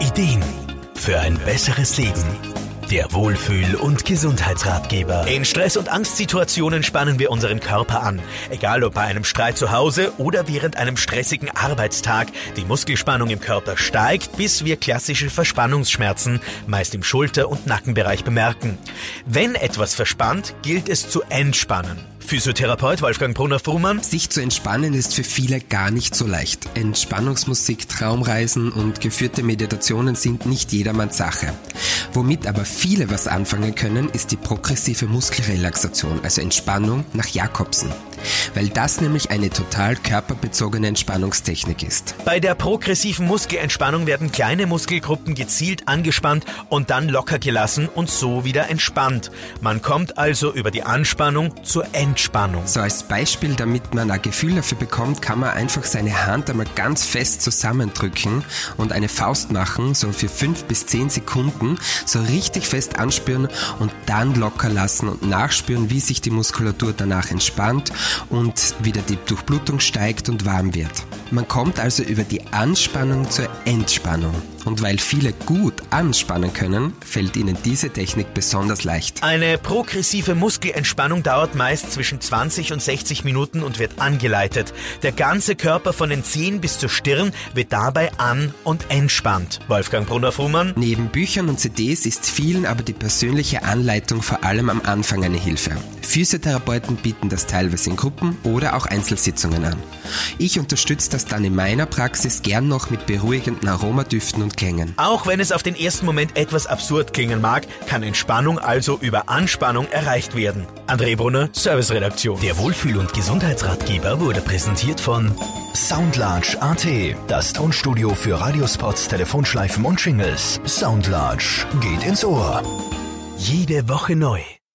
Ideen für ein besseres Leben. Der Wohlfühl- und Gesundheitsratgeber. In Stress- und Angstsituationen spannen wir unseren Körper an. Egal ob bei einem Streit zu Hause oder während einem stressigen Arbeitstag. Die Muskelspannung im Körper steigt, bis wir klassische Verspannungsschmerzen, meist im Schulter- und Nackenbereich, bemerken. Wenn etwas verspannt, gilt es zu entspannen. Physiotherapeut Wolfgang Brunner-Fuhrmann. Sich zu entspannen ist für viele gar nicht so leicht. Entspannungsmusik, Traumreisen und geführte Meditationen sind nicht jedermanns Sache. Womit aber viele was anfangen können, ist die progressive Muskelrelaxation, also Entspannung nach Jakobsen. Weil das nämlich eine total körperbezogene Entspannungstechnik ist. Bei der progressiven Muskelentspannung werden kleine Muskelgruppen gezielt angespannt und dann locker gelassen und so wieder entspannt. Man kommt also über die Anspannung zur Entspannung. So als Beispiel, damit man ein Gefühl dafür bekommt, kann man einfach seine Hand einmal ganz fest zusammendrücken und eine Faust machen, so für fünf bis zehn Sekunden, so richtig fest anspüren und dann locker lassen und nachspüren, wie sich die Muskulatur danach entspannt und wieder die Durchblutung steigt und warm wird. Man kommt also über die Anspannung zur Entspannung. Und weil viele gut anspannen können, fällt ihnen diese Technik besonders leicht. Eine progressive Muskelentspannung dauert meist zwischen 20 und 60 Minuten und wird angeleitet. Der ganze Körper von den Zehen bis zur Stirn wird dabei an- und entspannt. Wolfgang Brunner-Fuhrmann. Neben Büchern und CDs ist vielen aber die persönliche Anleitung vor allem am Anfang eine Hilfe. Physiotherapeuten bieten das teilweise in Gruppen oder auch Einzelsitzungen an. Ich unterstütze das dann in meiner Praxis gern noch mit beruhigenden Aromadüften und Klängen. Auch wenn es auf den ersten Moment etwas absurd klingen mag, kann Entspannung also über Anspannung erreicht werden. André Brunner, Serviceredaktion. Der Wohlfühl- und Gesundheitsratgeber wurde präsentiert von Soundlarge AT, das Tonstudio für Radiospots, Telefonschleifen und Shingles. Soundlarge geht ins Ohr. Jede Woche neu.